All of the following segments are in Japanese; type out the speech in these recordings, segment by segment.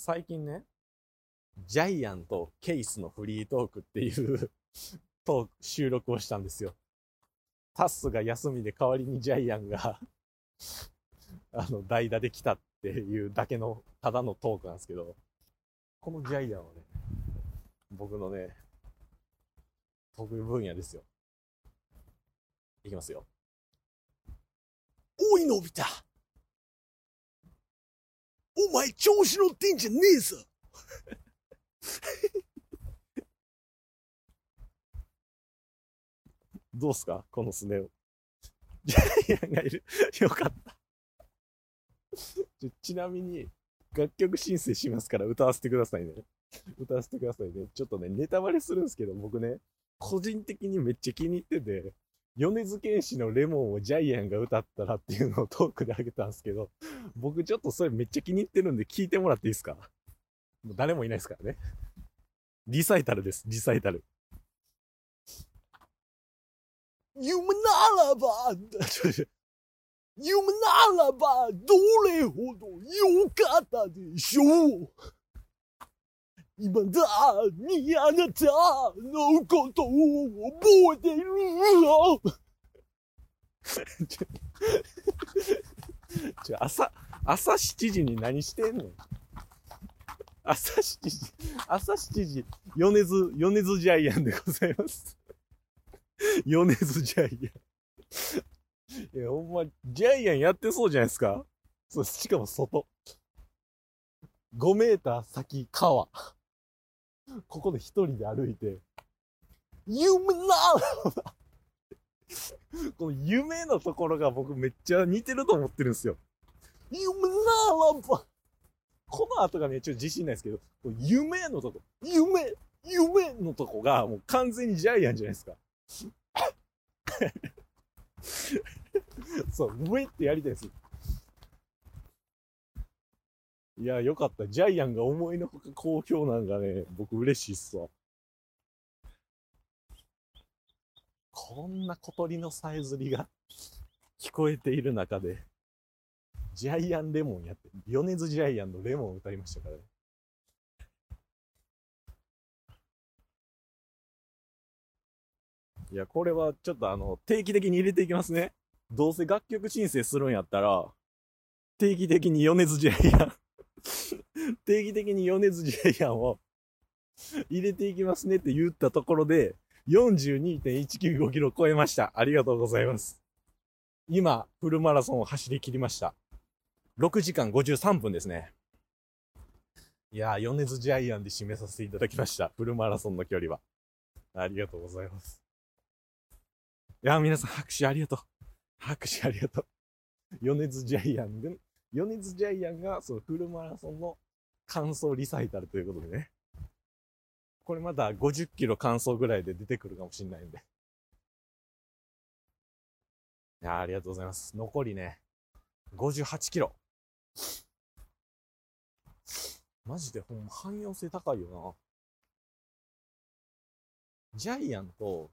最近ね、ジャイアンとケイスのフリートークっていう トーク、収録をしたんですよ。タッスが休みで代わりにジャイアンがあの、代打で来たっていうだけの、ただのトークなんですけど、このジャイアンはね、僕のね、得意分野ですよ。いきますよ。おい、のび太。お前、調子乗ってんじゃねえぞ。どうすか？このスネ夫。ジャイアンがいる。よかった。ちちなみに、楽曲申請しますから歌わせてくださいね。歌わせてくださいね。ちょっとね、ネタバレするんですけど、僕ね、個人的にめっちゃ気に入ってて、米津玄師のレモンをジャイアンが歌ったらっていうのをトークであげたんですけど、僕ちょっとそれめっちゃ気に入ってるんで聞いてもらっていいですか？もう誰もいないですからね。リサイタルです、リサイタル。夢ならば、夢ならば、どれほど良かったでしょう？今だにあなたのことを覚えてるよ。ちょ、朝、朝7時に何してんの？朝7時、朝7時、米津、米津ジャイアンでございます。米津ジャイアン。いや、ほんま、ジャイアンやってそうじゃないですかそう、しかも外。5メーター先、川。ここで一人で歩いて、夢ならば、この夢のところが僕めっちゃ似てると思ってるんですよ。夢ならば、この後がね、ちょっと自信ないですけど、夢のとこ、夢、夢のとこがもう完全にジャイアンじゃないですか。そう、上ってやりたいです。いや、よかった。ジャイアンが思いのほか好評なんがね、僕嬉しいっすわ。こんな小鳥のさえずりが聞こえている中で、ジャイアンレモンやって、米津ジャイアンのレモンを歌いましたからね。いや、これはちょっとあの、定期的に入れていきますね。どうせ楽曲申請するんやったら、定期的に米津ジャイアン 定期的に米津ジャイアンを入れていきますねって言ったところで、42.195キロ超えました。ありがとうございます。今、フルマラソンを走り切りました。6時間53分ですね。いやー、米津ジャイアンで締めさせていただきました。フルマラソンの距離は。ありがとうございます。いやー、皆さん拍手ありがとう。拍手ありがとう。米津ジャイアンで、米津ジャイアンが、そのフルマラソンの感想リサイタルということでね。これまだ50キロ感想ぐらいで出てくるかもしれないんで。いやありがとうございます。残りね、58キロ。マジでほんま汎用性高いよな。ジャイアンと、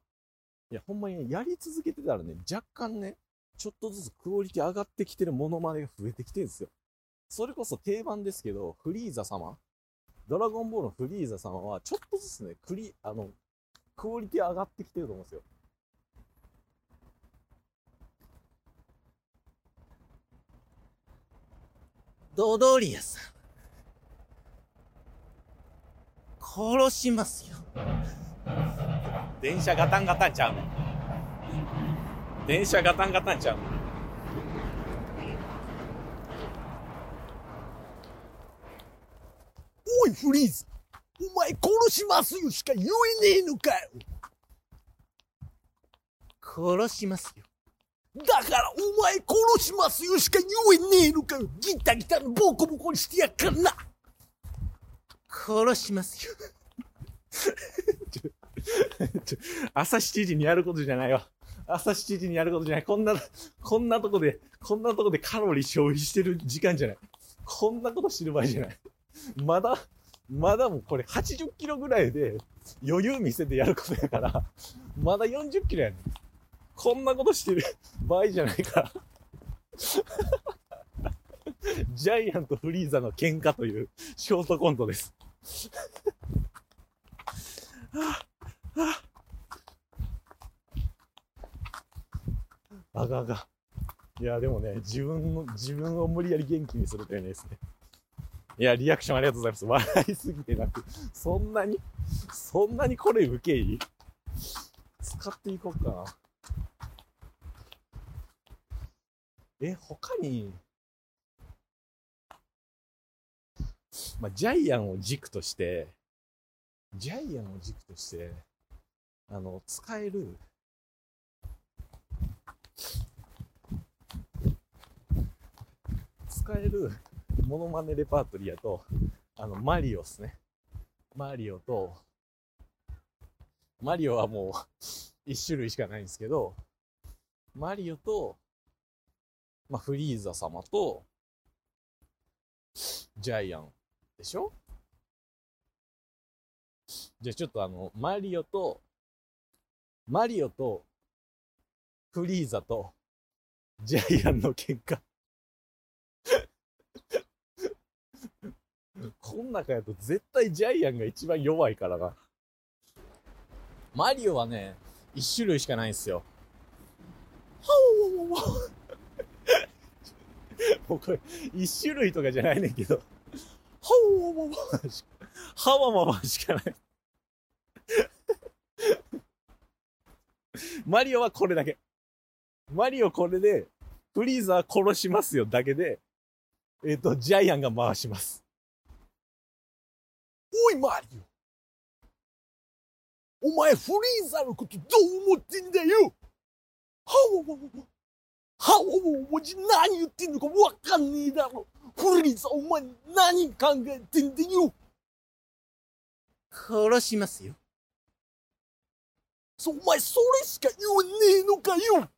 いやほんまにねやり続けてたらね、若干ね、ちょっとずつクオリティ上がってきてるモノマネが増えてきてるんですよ。それこそ定番ですけど、フリーザ様ドラゴンボールのフリーザ様は、ちょっとずつね、クリ、あの、クオリティ上がってきてると思うんですよ。ドドリアさん。殺しますよ。電車ガタンガタンちゃうねん。電車ガタンガタンちゃう。おい、フリーズ。お前殺しますよしか言えねえのかよ。殺しますよ。だからお前殺しますよしか言えねえのかよ。ギタギタのボコボコにしてやっからな。殺しますよ。ちょ朝7時にやることじゃないわ。朝7時にやることじゃない。こんな、こんなとこで、こんなとこでカロリー消費してる時間じゃない。こんなことしてる場合じゃない。まだ、まだもうこれ80キロぐらいで余裕見せてやることやから、まだ40キロやねん。こんなことしてる場合じゃないから。ジャイアンとフリーザの喧嘩というショートコントです。はあはあがあが。いや、でもね、自分の、自分を無理やり元気にするというねですね。いや、リアクションありがとうございます。笑いすぎてなく、そんなに、そんなにこれ受けいい使っていこうかな。え、他に、まあ、ジャイアンを軸として、ジャイアンを軸として、あの、使える、使えるモノマネレパートリーやと、あの、マリオっすね。マリオと、マリオはもう 一種類しかないんですけど、マリオと、まあ、フリーザ様と、ジャイアンでしょ？じゃあちょっとあの、マリオと、マリオと、フリーザと、ジャイアンの喧嘩。こん中やと絶対ジャイアンが一番弱いからな。マリオはね、一種類しかないんですよ。はおわわわもうこれ、一種類とかじゃないねんけど、はおわわわしか、はわわわしかない。マリオはこれだけ。マリオこれで、フリーザは殺しますよだけで、えっ、と、ジャイアンが回します。おい、マリオ。お前、フリーザのことどう思ってんだよはわわわわ。はわわわじゃ何言ってんのかわかんねえだろ。フリーザ、お前何考えてんだよ。殺しますよ。そ、お前、それしか言わねえのかよ。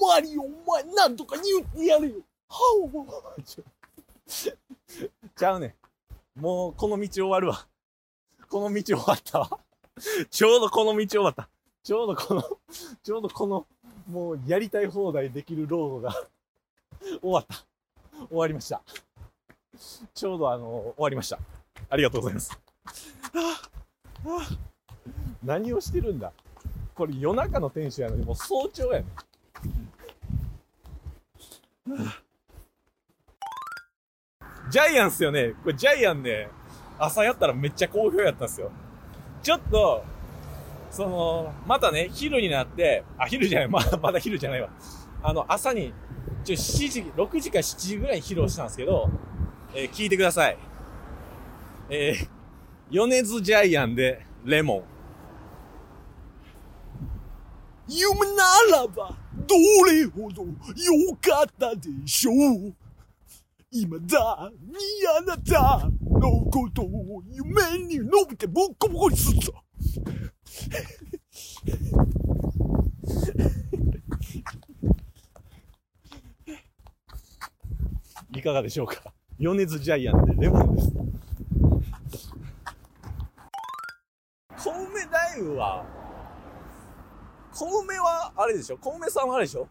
マリオ、お前、なんとか言ってやれよ。はわわわ。ちゃうねん。もう、この道終わるわ。この道終わったわ。ちょうどこの道終わった。ちょうどこの、ちょうどこの、もうやりたい放題できるロードが 終わった。終わりました。ちょうどあの、終わりました。ありがとうございます。何をしてるんだこれ夜中の天使やのにもう早朝やねん。ジャイアンっすよね。これジャイアンね、朝やったらめっちゃ好評やったんですよ。ちょっと、その、またね、昼になって、あ、昼じゃない、まだ、まだ昼じゃないわ。あの、朝に、ちょ、7時、6時か7時ぐらいに披露したんですけど、えー聞いてください。えー、米津ジャイアンで、レモン。夢ならば、どれほど良かったでしょう。今だにあなたのことを夢に伸びてボッコボコにするぞ。いかがでしょうか？米津ジャイアンでレモンです。小梅太夫は、小梅は、あれでしょ？小梅さんはあれでしょ？